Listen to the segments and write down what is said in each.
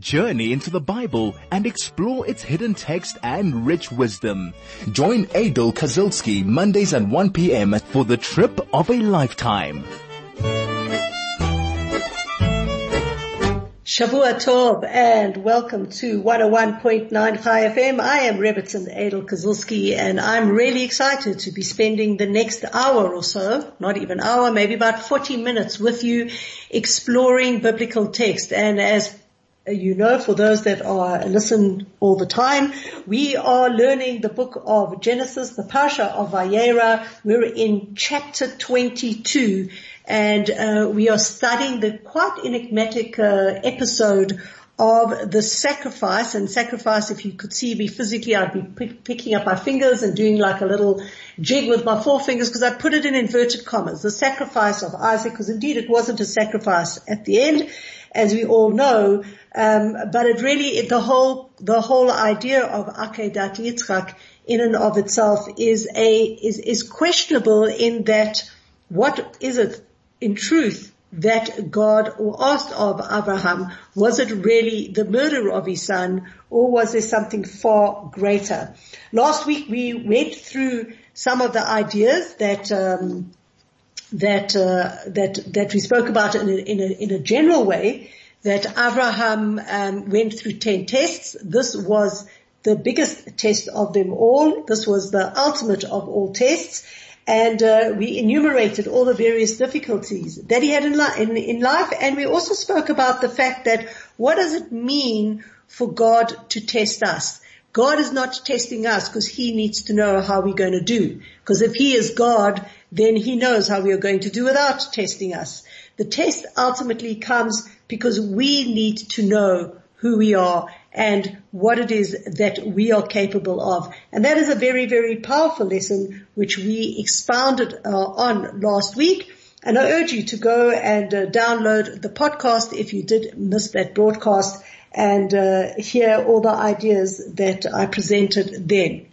Journey into the Bible and explore its hidden text and rich wisdom. Join Aidel Kazilsky Mondays at 1 p.m. for the trip of a lifetime. Shavua Tov and welcome to 101.9 Chai FM. I am Rebbitzin Aidel Kazilsky and I'm really excited to be spending the next hour or so, not even hour, maybe about 40 minutes with you exploring biblical text. And as you know, for those that are listen all the time, we are learning the book of Genesis, the Parsha of Vayera. We're in chapter 22 and uh, we are studying the quite enigmatic uh, episode of the sacrifice and sacrifice if you could see me physically I'd be p- picking up my fingers and doing like a little jig with my forefingers because I put it in inverted commas the sacrifice of Isaac because indeed it wasn't a sacrifice at the end as we all know um, but it really, the whole, the whole idea of Akedat Yitzchak in and of itself is a, is, is questionable in that what is it in truth that God asked of Abraham? Was it really the murder of his son or was there something far greater? Last week we went through some of the ideas that, um, that, uh, that, that we spoke about in a, in a, in a general way that Abraham um, went through 10 tests. This was the biggest test of them all. This was the ultimate of all tests. And uh, we enumerated all the various difficulties that he had in, li- in, in life. And we also spoke about the fact that what does it mean for God to test us? God is not testing us because he needs to know how we're going to do. Because if he is God, then he knows how we are going to do without testing us. The test ultimately comes because we need to know who we are and what it is that we are capable of. And that is a very, very powerful lesson which we expounded uh, on last week. And I urge you to go and uh, download the podcast if you did miss that broadcast and uh, hear all the ideas that I presented then.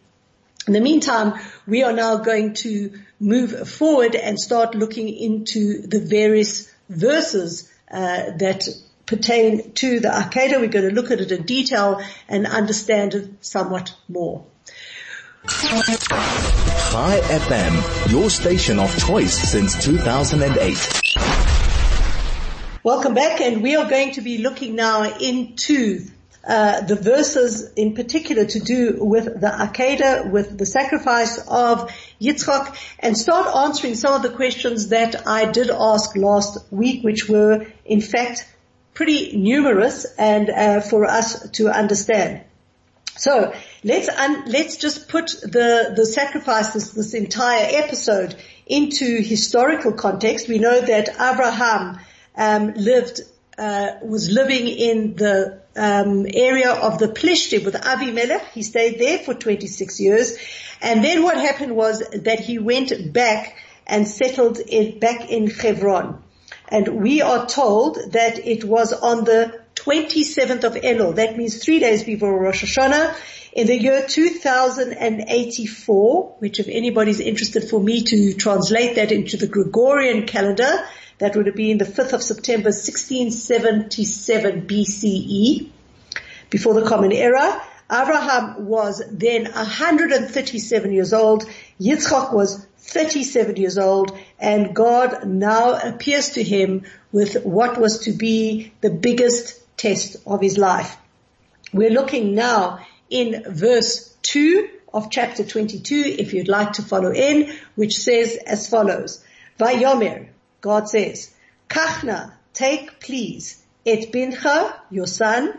In the meantime, we are now going to move forward and start looking into the various verses uh, that pertain to the Akedah. We're going to look at it in detail and understand it somewhat more. Chai FM, your station of choice since 2008. Welcome back and we are going to be looking now into uh, the verses in particular to do with the Akedah, with the sacrifice of Yitzchak, and start answering some of the questions that I did ask last week, which were in fact pretty numerous and uh, for us to understand. So let's un- let's just put the the sacrifices, this entire episode, into historical context. We know that Abraham um, lived uh, was living in the um, area of the Plishtim with Avimelech. He stayed there for 26 years. And then what happened was that he went back and settled it back in Hebron. And we are told that it was on the 27th of Elul. That means three days before Rosh Hashanah in the year 2084, which if anybody's interested for me to translate that into the Gregorian calendar, that would have been the 5th of September 1677 BCE, before the Common Era. Abraham was then 137 years old. Yitzchak was 37 years old and God now appears to him with what was to be the biggest test of his life. We're looking now in verse 2 of chapter 22, if you'd like to follow in, which says as follows. Vayomer, God says, Kachna, take please, et bincha, your son,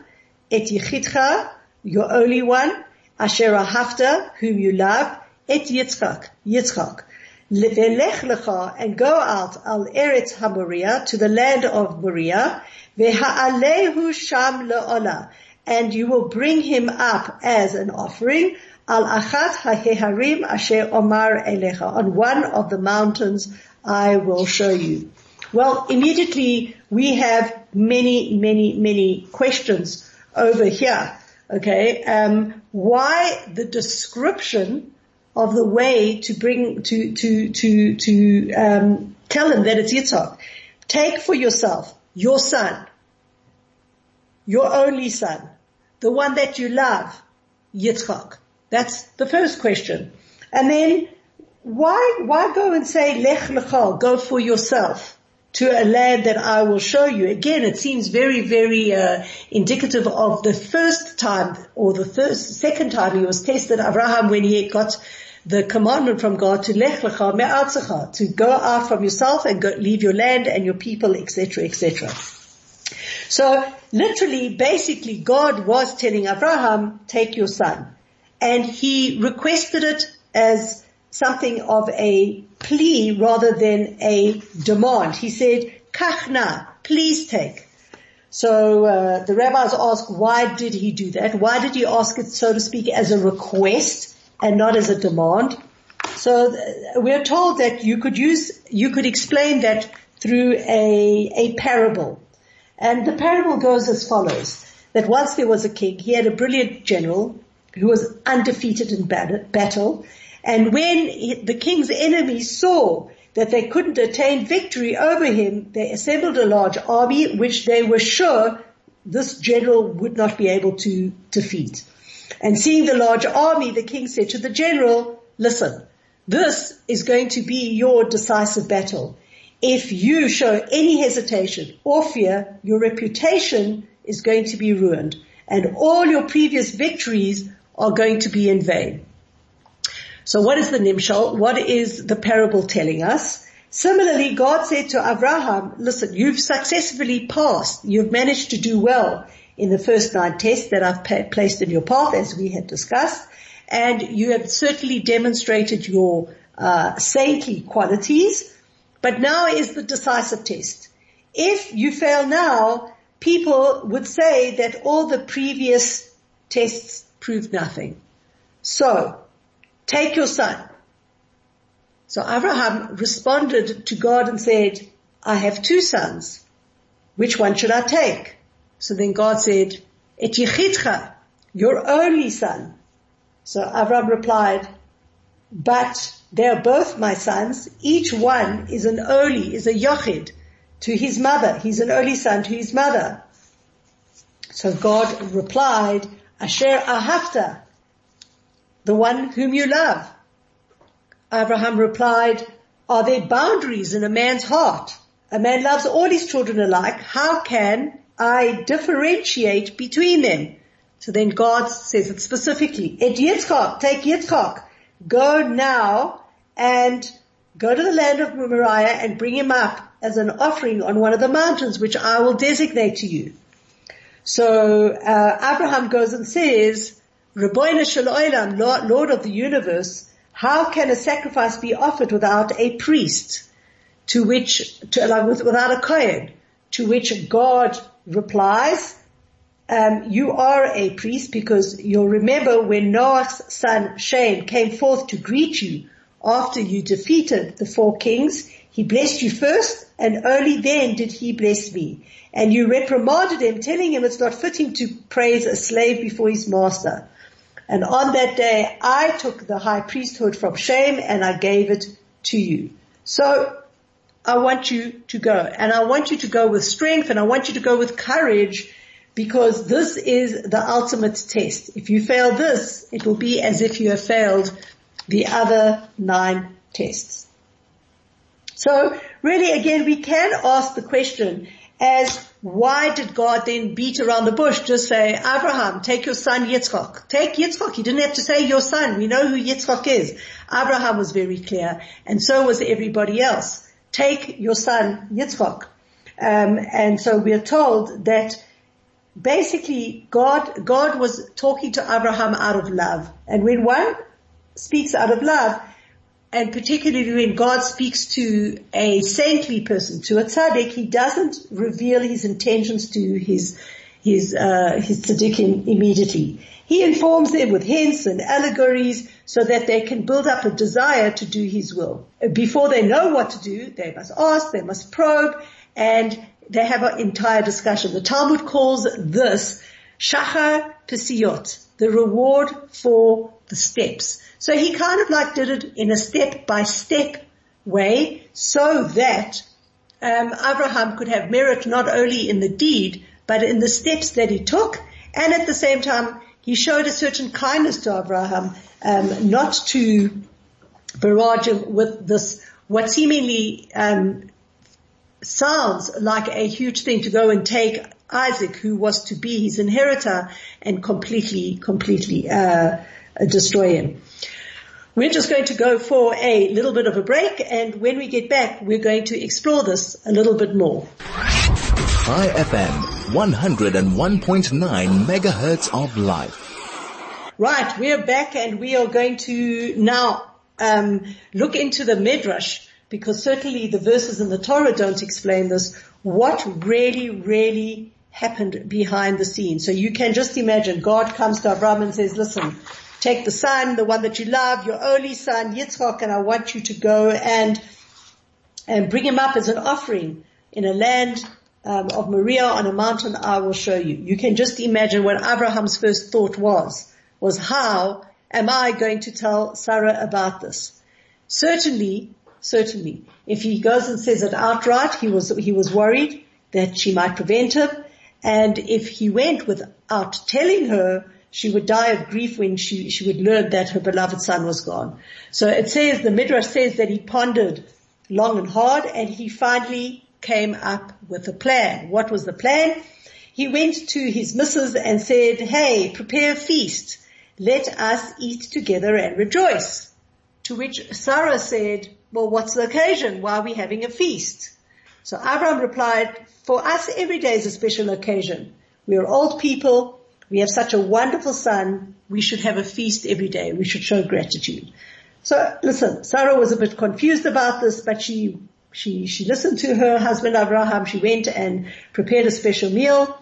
et yichitcha, your only one, asher ahafta, whom you love, et Yitzchak, Yitzchak. Velech lecha, and go out al eretz hamoria, to the land of Moriah, veha'alehu sham le'ola, and you will bring him up as an offering, al achat ha'heharim asher omar elecha, on one of the mountains I will show you. Well, immediately we have many, many, many questions over here. Okay, um, why the description of the way to bring to to to to um, tell him that it's Yitzhak? Take for yourself your son, your only son, the one that you love, Yitzchak? That's the first question. And then why, why go and say lech lecha, go for yourself? To a land that I will show you. Again, it seems very, very uh, indicative of the first time or the first, second time he was tested, Abraham, when he got the commandment from God to lech lecha me'atzecha, to go out from yourself and go, leave your land and your people, etc., etc. So literally, basically, God was telling Abraham, take your son. And he requested it as something of a plea rather than a demand. He said, kachna, please take. So uh, the rabbis ask, why did he do that? Why did he ask it, so to speak, as a request and not as a demand? So uh, we're told that you could use, you could explain that through a, a parable. And the parable goes as follows, that once there was a king, he had a brilliant general who was undefeated in battle, and when the king's enemies saw that they couldn't attain victory over him, they assembled a large army which they were sure this general would not be able to defeat. And seeing the large army, the king said to the general, listen, this is going to be your decisive battle. If you show any hesitation or fear, your reputation is going to be ruined and all your previous victories are going to be in vain. So what is the nimshal? What is the parable telling us? Similarly, God said to Abraham, listen, you've successfully passed. You've managed to do well in the first nine tests that I've placed in your path as we had discussed. And you have certainly demonstrated your uh, saintly qualities. But now is the decisive test. If you fail now, people would say that all the previous tests proved nothing. So take your son. So Abraham responded to God and said, I have two sons. Which one should I take? So then God said, Et yichitcha, your only son. So Abraham replied, but they are both my sons. Each one is an only, is a Yochid to his mother. He's an only son to his mother. So God replied, Asher Ahavta, the one whom you love. Abraham replied, are there boundaries in a man's heart? A man loves all his children alike. How can I differentiate between them? So then God says it specifically. Et Yitzchak, take Yitzchak. Go now and go to the land of Moriah and bring him up as an offering on one of the mountains which I will designate to you. So uh, Abraham goes and says, Rabbeinu Lord of the universe, how can a sacrifice be offered without a priest? To which, to, like, without a Kohen? To which God replies, um, you are a priest because you'll remember when Noah's son Shem came forth to greet you after you defeated the four kings, he blessed you first and only then did he bless me. And you reprimanded him telling him it's not fitting to praise a slave before his master. And on that day, I took the high priesthood from Shem and I gave it to you. So I want you to go and I want you to go with strength and I want you to go with courage because this is the ultimate test. If you fail this, it will be as if you have failed the other nine tests. So really again, we can ask the question as why did God then beat around the bush? Just say, Abraham, take your son Yitzchak. Take Yitzchak. He didn't have to say your son. We know who Yitzchak is. Abraham was very clear and so was everybody else. Take your son Yitzchak. Um, and so we are told that basically God, God was talking to Abraham out of love. And when one speaks out of love, and particularly when God speaks to a saintly person, to a tzaddik, he doesn't reveal his intentions to his his uh, his tzaddikim immediately. He informs them with hints and allegories so that they can build up a desire to do his will. Before they know what to do, they must ask, they must probe, and they have an entire discussion. The Talmud calls this shachar pesiyot, the reward for the steps. So he kind of like did it in a step by step way so that um, Abraham could have merit not only in the deed but in the steps that he took, and at the same time, he showed a certain kindness to Abraham, um, not to barrage him with this, what seemingly um, sounds like a huge thing to go and take Isaac, who was to be his inheritor, and completely, completely uh, destroy him. We're just going to go for a little bit of a break, and when we get back, we're going to explore this a little bit more. Chai FM, 101.9 megahertz of life. Right, we're back and we are going to now um, look into the Midrash because certainly the verses in the Torah don't explain this. What really, really happened behind the scenes? So you can just imagine God comes to Abraham and says, "Listen, take the son, the one that you love, your only son Yitzchak, and I want you to go and and bring him up as an offering in a land um, of Moriah on a mountain. I will show you. You can just imagine what Abraham's first thought was was how am I going to tell Sarah about this? Certainly, certainly, if he goes and says it outright, he was, he was worried that she might prevent him. And if he went without telling her, she would die of grief when she, she would learn that her beloved son was gone. So it says, the Midrash says that he pondered long and hard and he finally came up with a plan. What was the plan? He went to his missus and said, hey, prepare a feast let us eat together and rejoice. To which Sarah said, well, what's the occasion? Why are we having a feast? So Abraham replied, for us every day is a special occasion. We are old people. We have such a wonderful son. We should have a feast every day. We should show gratitude. So listen, Sarah was a bit confused about this, but she, she, she listened to her husband Abraham. She went and prepared a special meal.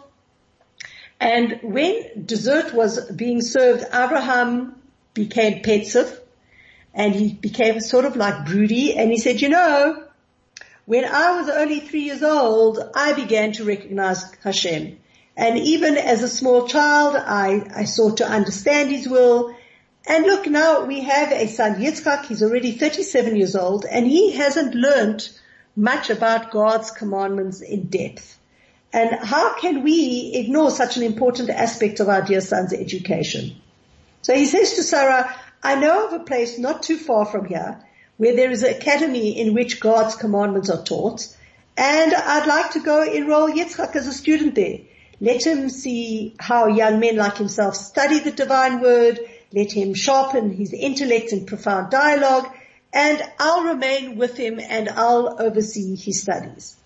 And when dessert was being served, Abraham became pensive and he became sort of like broody and he said, you know, when I was only three years old, I began to recognize Hashem. And even as a small child, I, I sought to understand his will. And look, now we have a son, Yitzchak. He's already 37 years old and he hasn't learned much about God's commandments in depth. And how can we ignore such an important aspect of our dear son's education? So he says to Sarah, I know of a place not too far from here where there is an academy in which God's commandments are taught and I'd like to go enroll Yitzchak as a student there. Let him see how young men like himself study the divine word. Let him sharpen his intellect in profound dialogue and I'll remain with him and I'll oversee his studies.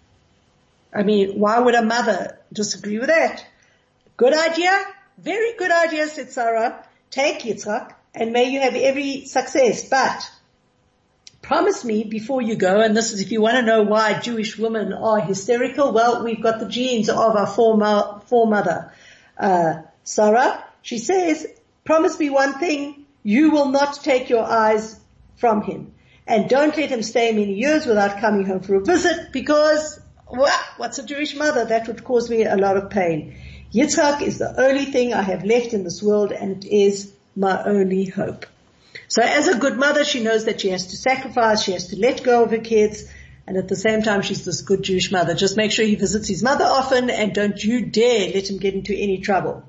I mean, why would a mother disagree with that? Good idea? Very good idea, said Sarah. Take Yitzchak and may you have every success, but promise me before you go, and this is if you want to know why Jewish women are hysterical, well, we've got the genes of our former, foremother, uh, Sarah. She says, promise me one thing, you will not take your eyes from him. And don't let him stay many years without coming home for a visit because what's a Jewish mother? That would cause me a lot of pain. Yitzhak is the only thing I have left in this world and it is my only hope. So as a good mother, she knows that she has to sacrifice, she has to let go of her kids, and at the same time she's this good Jewish mother. Just make sure he visits his mother often and don't you dare let him get into any trouble.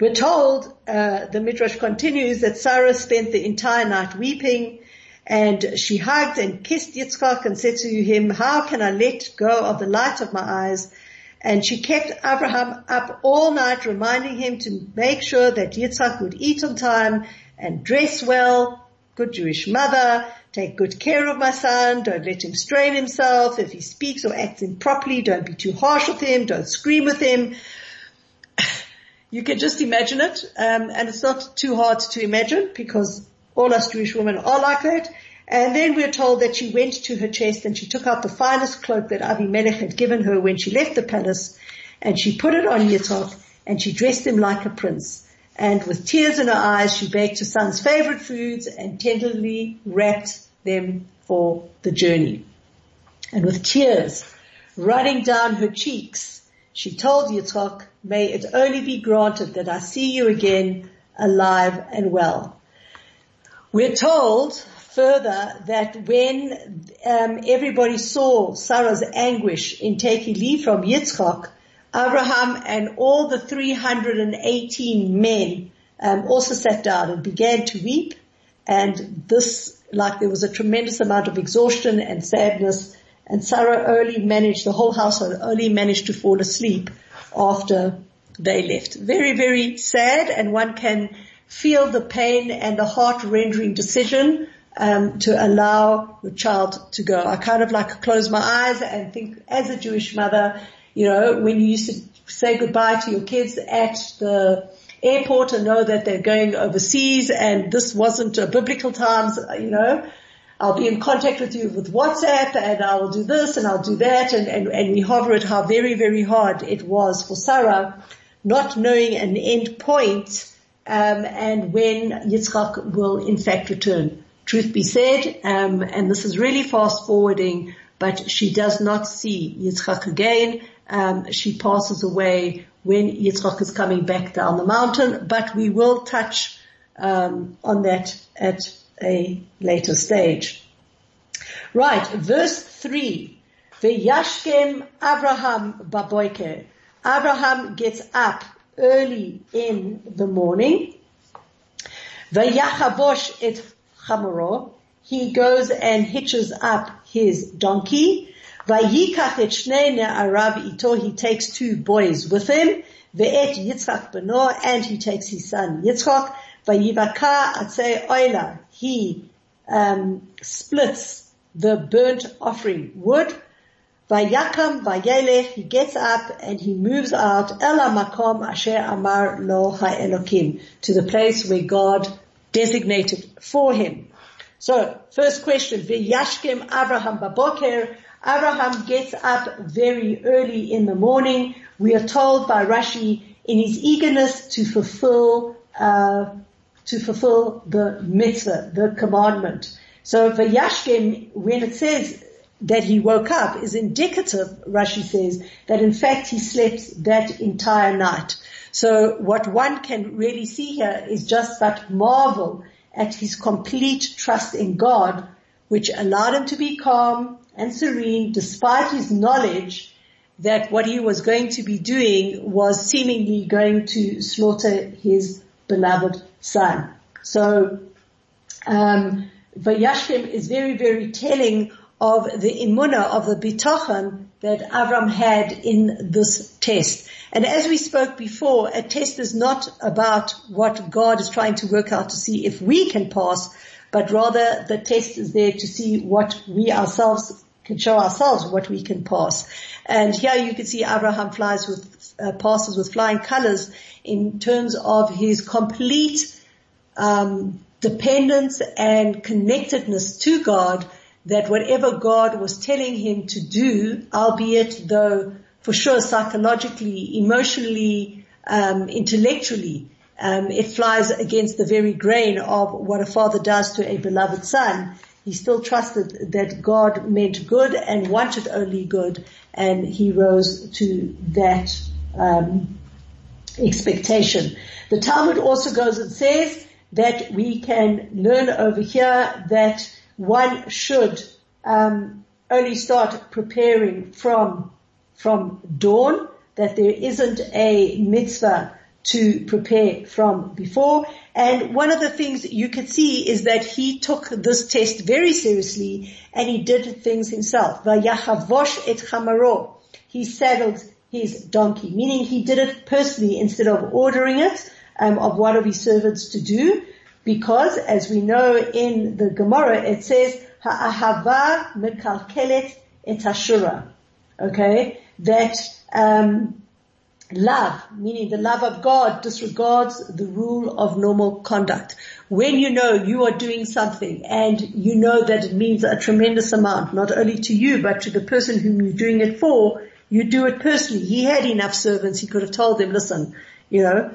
We're told, uh, the Midrash continues that Sarah spent the entire night weeping and she hugged and kissed Yitzchak and said to him, how can I let go of the light of my eyes? And she kept Abraham up all night reminding him to make sure that Yitzchak would eat on time and dress well, good Jewish mother, take good care of my son, don't let him strain himself. If he speaks or acts improperly, don't be too harsh with him, don't scream with him. You can just imagine it, um, and it's not too hard to imagine because all us Jewish women are like that. And then we're told that she went to her chest and she took out the finest cloak that Avimelech had given her when she left the palace and she put it on Yitzhak and she dressed him like a prince. And with tears in her eyes, she baked her son's favorite foods and tenderly wrapped them for the journey. And with tears running down her cheeks, she told Yitzhak, may it only be granted that I see you again alive and well. We're told further that when um, everybody saw Sarah's anguish in taking leave from Yitzchak, Abraham and all the 318 men um, also sat down and began to weep. And this, like there was a tremendous amount of exhaustion and sadness. And Sarah only managed, the whole household only managed to fall asleep after they left. Very, very sad and one can feel the pain and the heart rendering decision um, to allow your child to go. I kind of like close my eyes and think as a Jewish mother, you know, when you used to say goodbye to your kids at the airport and know that they're going overseas and this wasn't a biblical times, you know, I'll be in contact with you with WhatsApp and I'll do this and I'll do that and, and, and we hover at how very, very hard it was for Sarah not knowing an end point um, and when Yitzchak will in fact return. Truth be said, um, and this is really fast forwarding, but she does not see Yitzchak again. Um, she passes away when Yitzchak is coming back down the mountain, but we will touch um, on that at a later stage. Right, verse three. V'yashkem Abraham baboiker. Abraham gets up early in the morning. V'yachabosh et chamoro. He goes and hitches up his donkey. Ito. He takes two boys with him. Beno. And he takes his son Yitzchak. He um, splits the burnt offering wood. He gets up and he moves out, makom asher amar lo to the place where God designated for him. So, first question, v'yashkem Abraham baboker, Abraham gets up very early in the morning. We are told by Rashi in his eagerness to fulfill, uh, to fulfill the mitzvah, the commandment. So v'yashkem, when it says that he woke up is indicative, Rashi says, that in fact he slept that entire night. So what one can really see here is just that marvel at his complete trust in God, which allowed him to be calm and serene despite his knowledge that what he was going to be doing was seemingly going to slaughter his beloved son. So, um, is very, very telling of the imuna, of the bitachon that Avram had in this test. And as we spoke before, a test is not about what God is trying to work out to see if we can pass, but rather the test is there to see what we ourselves can show ourselves what we can pass. And here you can see Abraham flies with, uh, passes with flying colors in terms of his complete, um, dependence and connectedness to God that whatever God was telling him to do, albeit though for sure psychologically, emotionally, um, intellectually, um, it flies against the very grain of what a father does to a beloved son. He still trusted that God meant good and wanted only good, and he rose to that um, expectation. The Talmud also goes and says that we can learn over here that one should um, only start preparing from from dawn. That there isn't a mitzvah to prepare from before. And one of the things you could see is that he took this test very seriously and he did things himself. Vayachavosh et chamaro. He saddled his donkey, meaning he did it personally instead of ordering it um, of one of his servants to do because as we know in the Gemara, it says, ha'ahava mekalkelet et hashura. Okay? That, um, love, meaning the love of God disregards the rule of normal conduct. When you know you are doing something and you know that it means a tremendous amount, not only to you, but to the person whom you're doing it for, you do it personally. He had enough servants, he could have told them, listen, you know,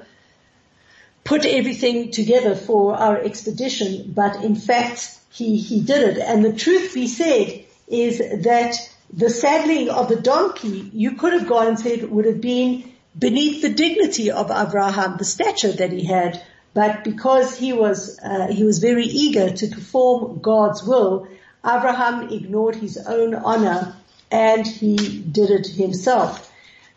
put everything together for our expedition, but in fact he, he did it. And the truth be said is that the saddling of the donkey, you could have gone and said would have been beneath the dignity of Abraham, the stature that he had, but because he was, uh, he was very eager to perform God's will, Abraham ignored his own honor and he did it himself.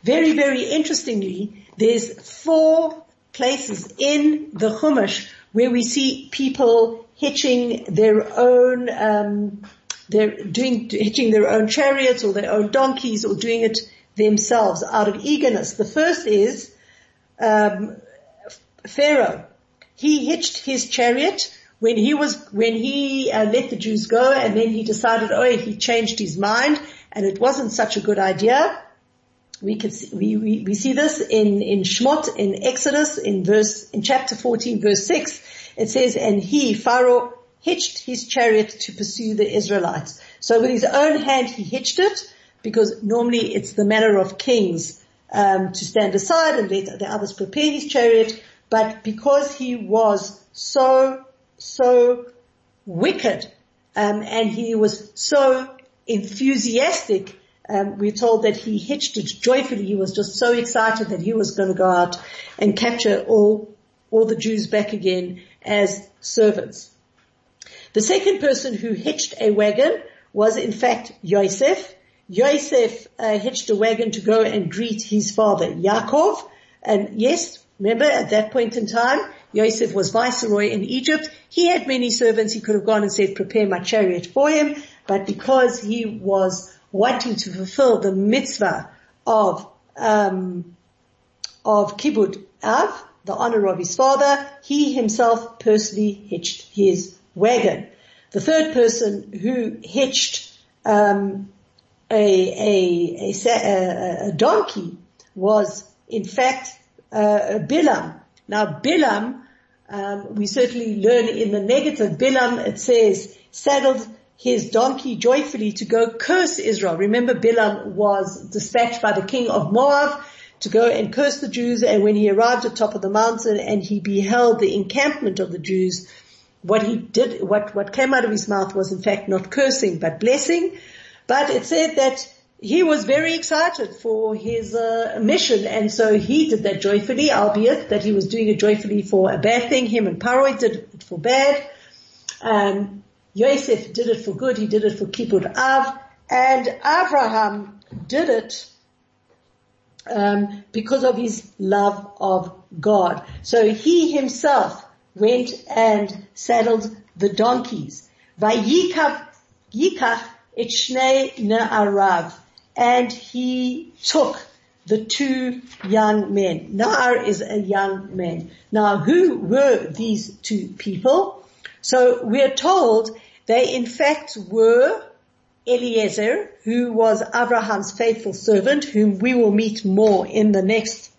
very, very interestingly, there's four places in the Chumash where we see people hitching their own, um, they're doing, hitching their own chariots or their own donkeys or doing it themselves out of eagerness. The first is, um, Pharaoh. He hitched his chariot when he was, when he uh, let the Jews go and then he decided, oh, he changed his mind and it wasn't such a good idea. We see, we, we, we see this in, in Shmot, in Exodus, in verse, in chapter 14 verse 6. It says, and he, Pharaoh, hitched his chariot to pursue the Israelites. So with his own hand he hitched it because normally it's the manner of kings um, to stand aside and let the others prepare his chariot. But because he was so so wicked um, and he was so enthusiastic, um, we're told that he hitched it joyfully. He was just so excited that he was going to go out and capture all all the Jews back again as servants. The second person who hitched a wagon was in fact Yosef. Yosef uh, hitched a wagon to go and greet his father Yaakov. And yes, remember at that point in time, Yosef was viceroy in Egypt. He had many servants. He could have gone and said, prepare my chariot for him. But because he was wanting to fulfill the mitzvah of, um, of Kibud Av, the honor of his father, he himself personally hitched his wagon. The third person who hitched um, a, a, a, a, donkey was in fact uh, Bilam. Now Bilam, um, we certainly learn in the negative. Bilam, it says, saddled his donkey joyfully to go curse Israel. Remember Bilam was dispatched by the king of Moab to go and curse the Jews and when he arrived at top of the mountain and he beheld the encampment of the Jews, what he did, what, what came out of his mouth was in fact not cursing but blessing. But it said that he was very excited for his uh, mission, and so he did that joyfully, albeit that he was doing it joyfully for a bad thing. Him and Paroi did it for bad. Um, Yosef did it for good. He did it for Kibud Av, and Abraham did it um, because of his love of God. So he himself went and saddled the donkeys. Vayikach yikach et shnei na'arav and he took the two young men. Na'ar is a young man. Now who were these two people? So we're told they in fact were Eliezer, who was Abraham's faithful servant, whom we will meet more in the next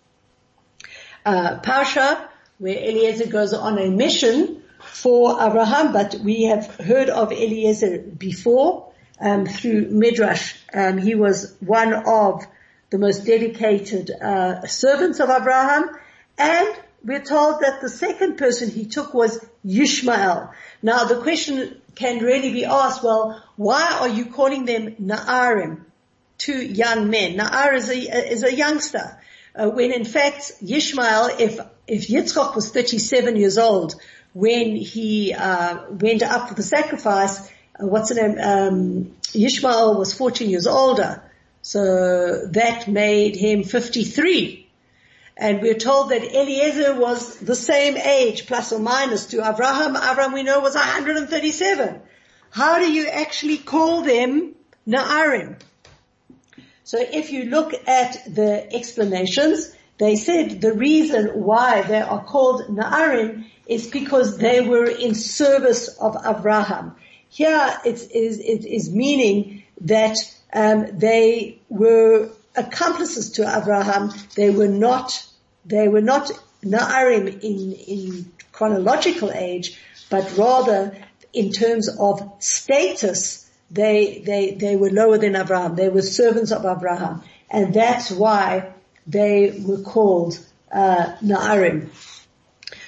uh, Parsha, where Eliezer goes on a mission for Abraham, but we have heard of Eliezer before um, through Midrash. Um, he was one of the most dedicated uh, servants of Abraham, and we're told that the second person he took was Yishmael. Now the question can really be asked, well, why are you calling them Na'arim, two young men? Na'ar is a, is a youngster. Uh, when in fact Yishmael, if, if Yitzchok was 37 years old when he, uh, went up for the sacrifice, uh, what's the name, um, Ishmael was 14 years older. So that made him 53. And we're told that Eliezer was the same age, plus or minus to Abraham. Abraham we know was 137. How do you actually call them Na'arim? So if you look at the explanations, they said the reason why they are called Na'arim is because they were in service of Abraham. Here it is, it is meaning that um, they were accomplices to Abraham. They were not, they were not Na'arim in, in chronological age, but rather in terms of status, they, they, they were lower than Abraham. They were servants of Abraham. And that's why they were called, uh, Na'arim.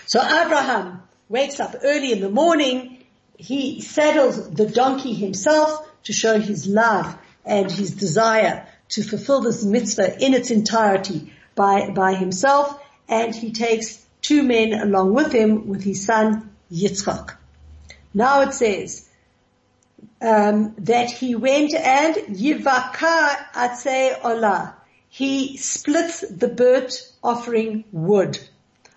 So Abraham wakes up early in the morning he saddles the donkey himself to show his love and his desire to fulfill this mitzvah in its entirety by, by himself and he takes two men along with him with his son Yitzchak. Now it says, um, that he went and yivaka atse olah. he splits the burnt offering wood.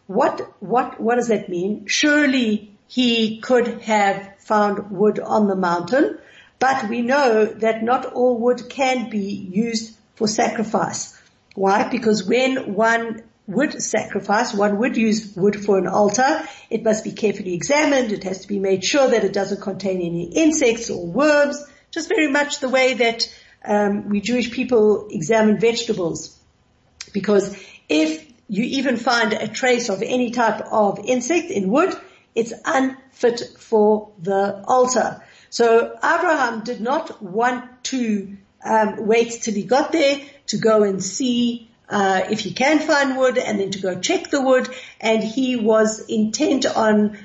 What, what, what does that mean? Surely he could have found wood on the mountain, but we know that not all wood can be used for sacrifice. Why? Because when one would sacrifice, one would use wood for an altar, it must be carefully examined, it has to be made sure that it doesn't contain any insects or worms, just very much the way that um, we Jewish people examine vegetables. Because if you even find a trace of any type of insect in wood, it's unfit for the altar. So Abraham did not want to um, wait till he got there to go and see uh, if he can find wood and then to go check the wood. And he was intent on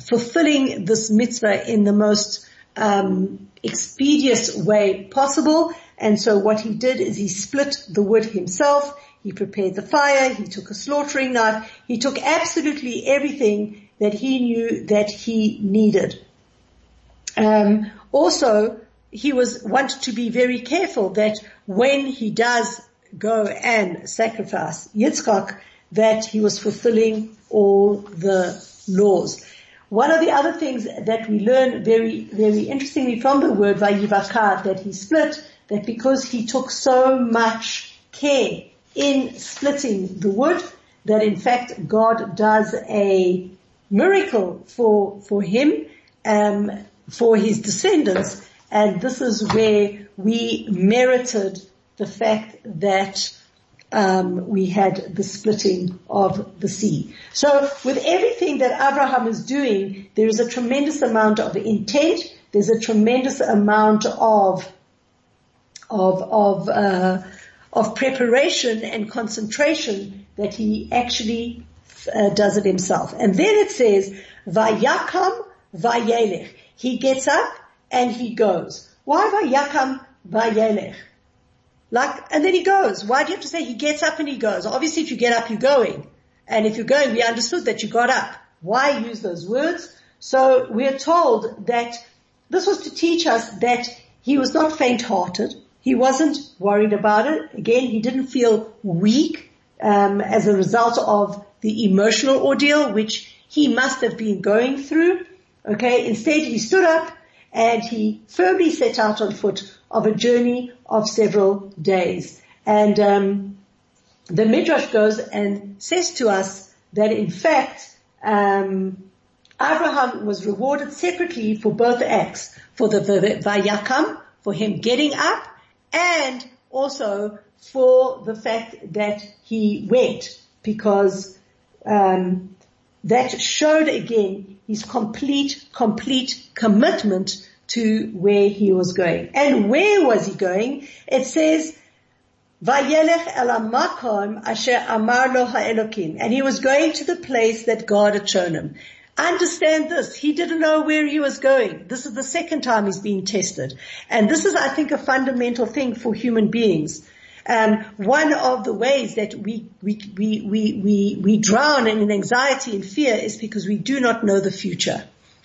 fulfilling this mitzvah in the most um, expeditious way possible. And so what he did is he split the wood himself. He prepared the fire. He took a slaughtering knife. He took absolutely everything that he knew that he needed. Um, also, he was wanted to be very careful that when he does go and sacrifice Yitzchak, that he was fulfilling all the laws. One of the other things that we learn very, very interestingly from the word Vayivakar that he split, that because he took so much care in splitting the wood, that in fact God does a miracle for, for him, um, for his descendants, and this is where we merited the fact that um, we had the splitting of the sea. So with everything that Abraham is doing, there is a tremendous amount of intent. There's a tremendous amount of of of uh, of preparation and concentration that he actually uh, does it himself. And then it says, "Vayakam vayelech." He gets up and he goes. Why vayakam vayelech? Like, and then he goes. Why do you have to say he gets up and he goes? Obviously if you get up, you're going. And if you're going, we understood that you got up. Why use those words? So we're told that this was to teach us that he was not faint-hearted. He wasn't worried about it. Again, he didn't feel weak um, as a result of the emotional ordeal which he must have been going through. Okay, instead he stood up and he firmly set out on foot of a journey of several days. And um, the Midrash goes and says to us that in fact um, Abraham was rewarded separately for both acts, for the, Vayakam, for him getting up, and also for the fact that he went, because um, that showed again his complete, complete commitment to where he was going. And where was he going? It says, Vayelech el makom asher amar lo ha'elokim. And he was going to the place that God had shown him. Understand this. He didn't know where he was going. This is the second time he's being tested. And this is, I think, a fundamental thing for human beings. Um, one of the ways that we, we, we, we, we, we drown in anxiety and fear is because we do not know the future.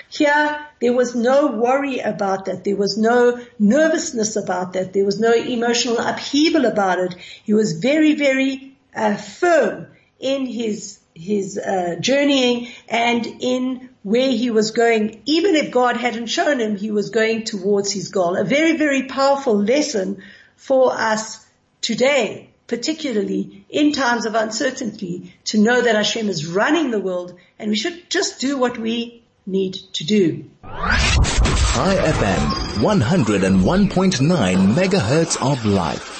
Here, there was no worry about that. There was no nervousness about that. There was no emotional upheaval about it. He was very, very uh, firm in his his uh, journeying and in where he was going. Even if God hadn't shown him, he was going towards his goal. A very, very powerful lesson for us today, particularly in times of uncertainty, to know that Hashem is running the world and we should just do what we need to do. Chai FM, 101.9 megahertz of life.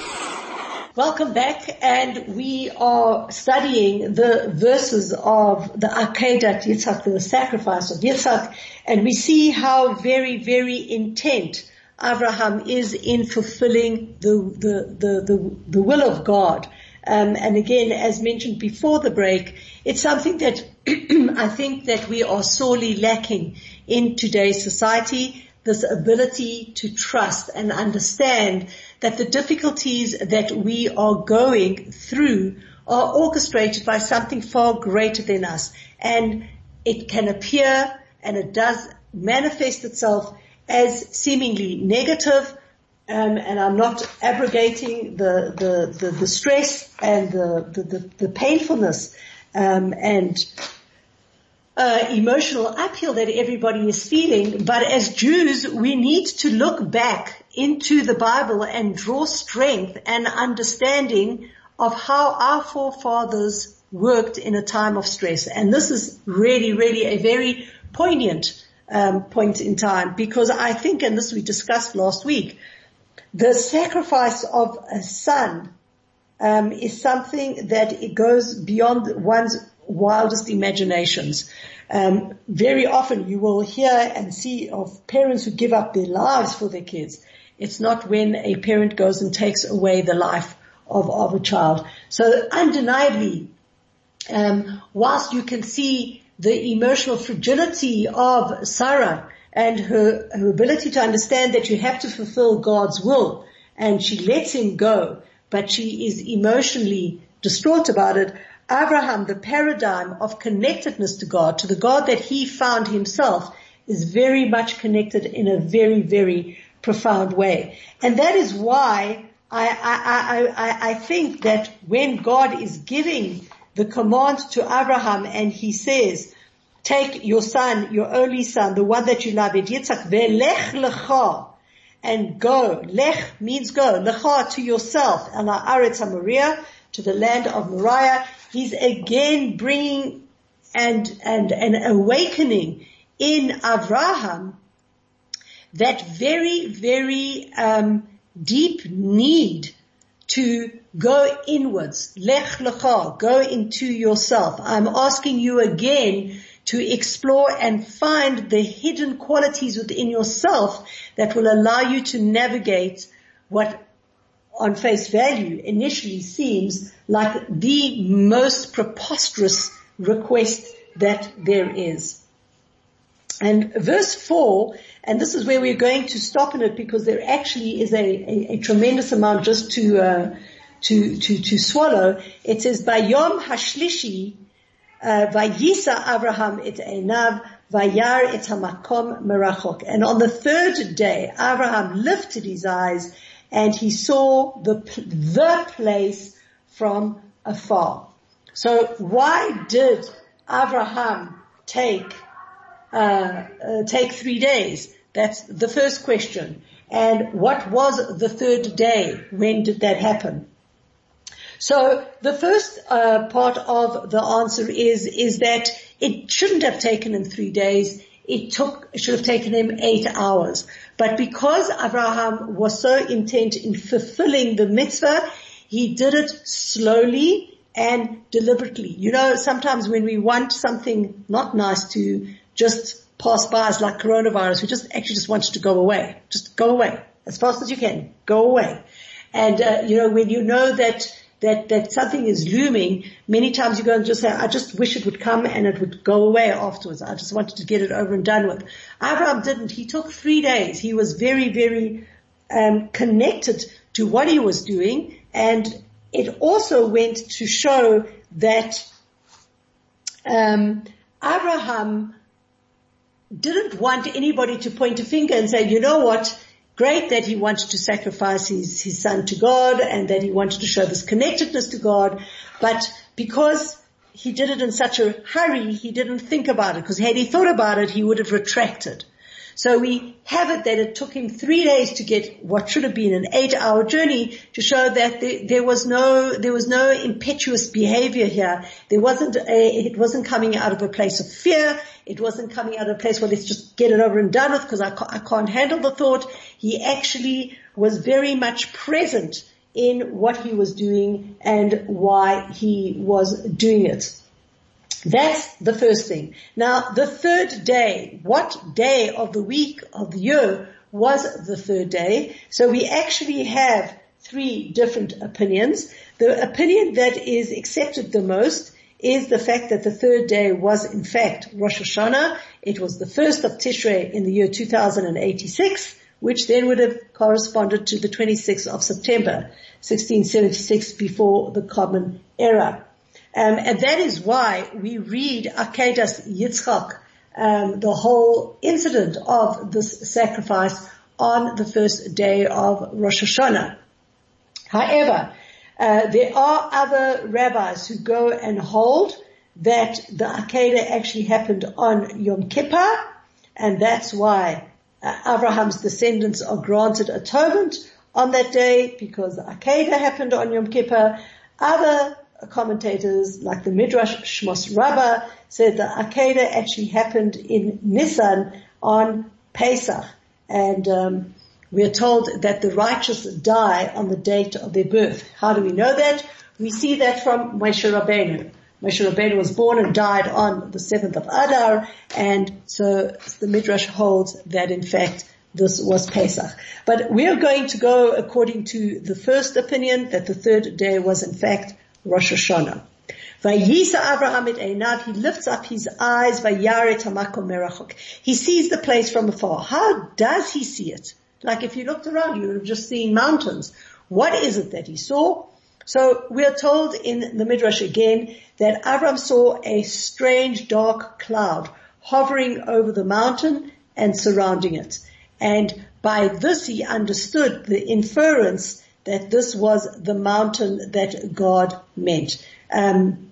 Welcome back and we are studying the verses of the Akedat Yitzhak, the sacrifice of Yitzhak, and we see how very, very intent Abraham is in fulfilling the, the, the, the, the will of God. Um, and again, as mentioned before the break, it's something that I think that we are sorely lacking in today's society, this ability to trust and understand that the difficulties that we are going through are orchestrated by something far greater than us. And it can appear and it does manifest itself as seemingly negative, um, and I'm not abrogating the, the, the, the stress and the, the, the, painfulness um, and uh, emotional uphill that everybody is feeling. But as Jews, we need to look back into the Bible and draw strength and understanding of how our forefathers worked in a time of stress. And this is really, really a very poignant um, point in time because I think, and this we discussed last week, the sacrifice of a son um, is something that it goes beyond one's wildest imaginations. Um, very often you will hear and see of parents who give up their lives for their kids. It's not when a parent goes and takes away the life of, of a child. So undeniably, um, whilst you can see the emotional fragility of Sarah and her, her ability to understand that you have to fulfill God's will, and she lets him go, but she is emotionally distraught about it. Abraham, the paradigm of connectedness to God, to the God that he found himself, is very much connected in a very, very profound way. And that is why I, I, I, I think that when God is giving the command to Abraham and he says, take your son, your only son, the one that you love, Yitzchak, ve'lech lecha, and go. Lech means go. Lecha to yourself. And Aretz Moriah, to the land of Moriah. He's again bringing and, and, an awakening in Abraham that very, very, um, deep need to go inwards. Lech lecha, go into yourself. I'm asking you again to explore and find the hidden qualities within yourself that will allow you to navigate what on face value initially seems like the most preposterous request that there is. And verse four, and this is where we're going to stop in it because there actually is a, a, a tremendous amount just to, uh, to, to, to swallow. It says, Bayom Hashlishi, uh, Vayisa Abraham et Einav, Vayar et Hamakom Merachok. And on the third day, Abraham lifted his eyes and he saw the, the place from afar. So why did Abraham take uh, uh, take three days? That's the first question. And what was the third day? When did that happen? So the first uh, part of the answer is is that it shouldn't have taken him three days. It took it should have taken him eight hours. But because Abraham was so intent in fulfilling the mitzvah, he did it slowly and deliberately. You know, sometimes when we want something not nice to just pass by us like coronavirus, we just actually just want it to go away. Just go away as fast as you can. Go away. And, uh, you know, when you know that that, that something is looming, many times you go and just say, I just wish it would come and it would go away afterwards. I just wanted to get it over and done with. Abraham didn't. He took three days. He was very, very, um, connected to what he was doing and it also went to show that, um, Abraham didn't want anybody to point a finger and say, you know what, great that he wanted to sacrifice his, his son to God and that he wanted to show this connectedness to God, but because he did it in such a hurry, he didn't think about it, because had he thought about it, he would have retracted. So we have it that it took him three days to get what should have been an eight hour journey to show that there, there was no, there was no impetuous behavior here. There wasn't a, it wasn't coming out of a place of fear. It wasn't coming out of a place where let's just get it over and done with because I, I can't handle the thought. He actually was very much present in what he was doing and why he was doing it. That's the first thing. Now the third day, what day of the week of the year was the third day? So we actually have three different opinions. The opinion that is accepted the most is the fact that the third day was in fact Rosh Hashanah. It was the first of Tishrei in the year 2086, which then would have corresponded to the 26th of September, 1676 before the Common Era. Um, and that is why we read Akedas Yitzchak, um, the whole incident of this sacrifice on the first day of Rosh Hashanah. However, uh, there are other rabbis who go and hold that the Akedah actually happened on Yom Kippur, and that's why uh, Abraham's descendants are granted atonement on that day because the Akedah happened on Yom Kippur. Other commentators, like the Midrash Shmos Rabbah, said the Akedah actually happened in Nisan on Pesach, and um, we are told that the righteous die on the date of their birth. How do we know that? We see that from Moshe Rabbeinu. Moshe Rabbeinu was born and died on the 7th of Adar, and so the Midrash holds that in fact this was Pesach. But we are going to go according to the first opinion that the third day was in fact Rosh Hashanah. Vayisa Abraham et Einav, he lifts up his eyes, Vayaret hamakom merachok. He sees the place from afar. How does he see it? Like if you looked around, you would have just seen mountains. What is it that he saw? So we are told in the Midrash again that Abraham saw a strange dark cloud hovering over the mountain and surrounding it. And by this he understood the inference that this was the mountain that God meant. Um,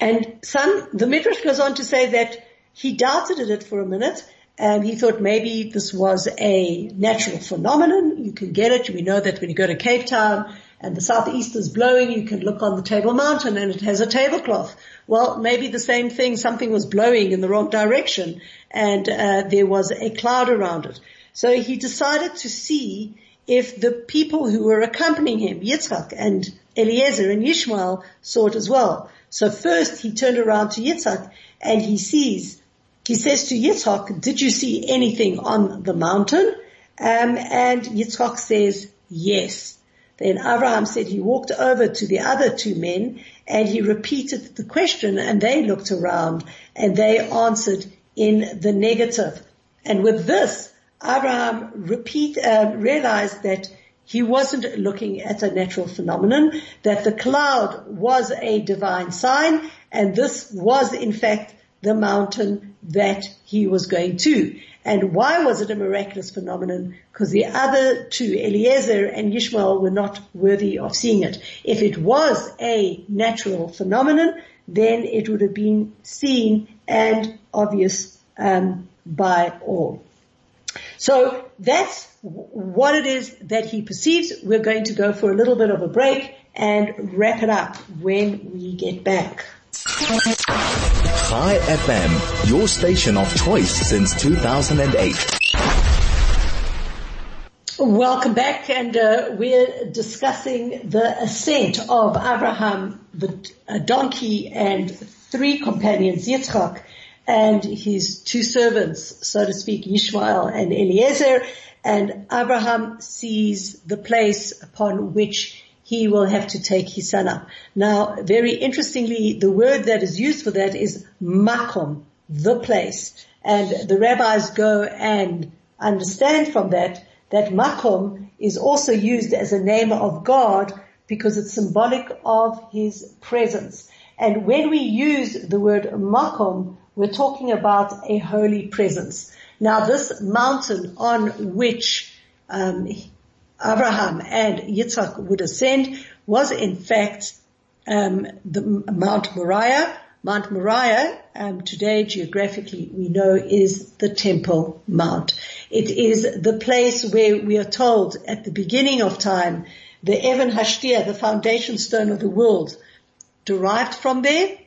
and some, the Midrash goes on to say that he doubted it for a minute and he thought maybe this was a natural phenomenon. You can get it. We know that when you go to Cape Town and the southeast is blowing, you can look on the Table Mountain and it has a tablecloth. Well, maybe the same thing, something was blowing in the wrong direction and uh, there was a cloud around it. So he decided to see if the people who were accompanying him, Yitzchak and Eliezer and Yishmael, saw it as well. So first he turned around to Yitzchak and he sees, he says to Yitzchak, did you see anything on the mountain? Um, and Yitzchak says, yes. Then Abraham said he walked over to the other two men and he repeated the question and they looked around and they answered in the negative. And with this, Abraham repeat, uh, realized that he wasn't looking at a natural phenomenon, that the cloud was a divine sign, and this was in fact the mountain that he was going to. And why was it a miraculous phenomenon? Because the other two, Eliezer and Yishmael, were not worthy of seeing it. If it was a natural phenomenon, then it would have been seen and obvious um, by all. So that's what it is that he perceives. We're going to go for a little bit of a break and wrap it up when we get back. Chai FM, your station of choice since 2008. Welcome back and uh, we're discussing the ascent of Abraham, the donkey and three companions, Yitzchak, and his two servants, so to speak, Yishmael and Eliezer, and Abraham sees the place upon which he will have to take his son up. Now, very interestingly, the word that is used for that is makom, the place. And the rabbis go and understand from that that makom is also used as a name of God because it's symbolic of his presence. And when we use the word makom, we're talking about a holy presence. Now this mountain on which um, Abraham and Yitzhak would ascend was in fact um, the Mount Moriah. Mount Moriah, um, today geographically we know is the Temple Mount. It is the place where we are told at the beginning of time, the Evan Hashtia, the foundation stone of the world, derived from there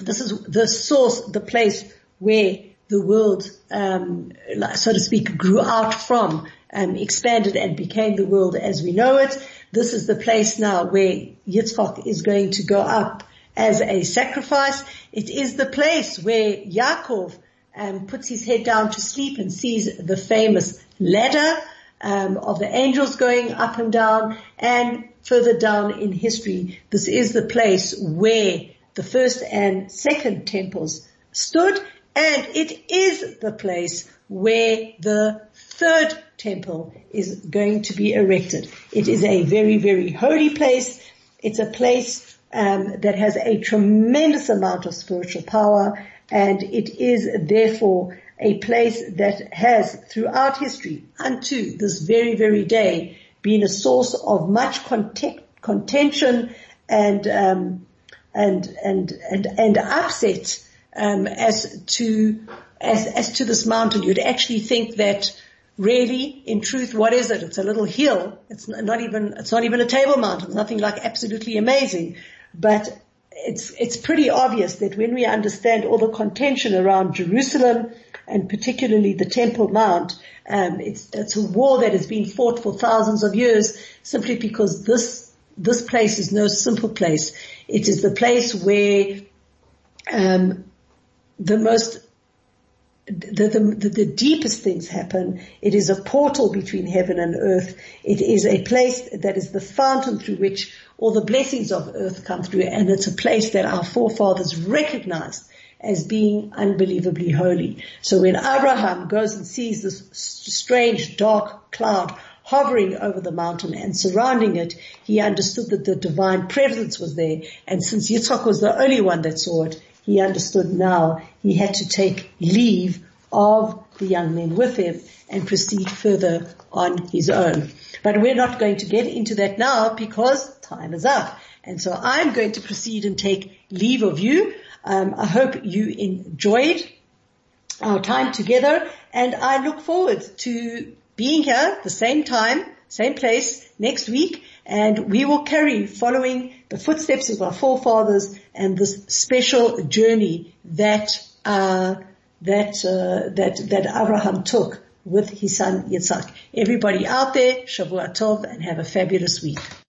this is the source, the place where the world, um, so to speak, grew out from, um, expanded and became the world as we know it. This is the place now where Yitzchak is going to go up as a sacrifice. It is the place where Yaakov um, puts his head down to sleep and sees the famous ladder um, of the angels going up and down. And further down in history, this is the place where the first and second temples stood and it is the place where the third temple is going to be erected. It is a very, very holy place. It's a place um, that has a tremendous amount of spiritual power and it is therefore a place that has throughout history unto this very, very day been a source of much contention and, um, and, and, and, and upset, um, as to, as, as to this mountain. You'd actually think that really, in truth, what is it? It's a little hill. It's not even, it's not even a table mountain. It's nothing like absolutely amazing. But it's, it's pretty obvious that when we understand all the contention around Jerusalem and particularly the Temple Mount, um, it's, it's a war that has been fought for thousands of years simply because this, this place is no simple place. It is the place where, um, the most the, the, the, deepest things happen. It is a portal between heaven and earth. It is a place that is the fountain through which all the blessings of earth come through. And it's a place that our forefathers recognized as being unbelievably holy. So when Abraham goes and sees this strange dark cloud hovering over the mountain and surrounding it, he understood that the divine presence was there. And since Yitzchak was the only one that saw it, he understood now he had to take leave of the young men with him and proceed further on his own. But we're not going to get into that now because time is up. And so I'm going to proceed and take leave of you. Um, I hope you enjoyed our time together and I look forward to being here the same time, same place next week and we will carry following the footsteps of our forefathers and this special journey that uh, that uh, that that Abraham took with his son Yitzhak. Everybody out there, Shavua Tov, and have a fabulous week.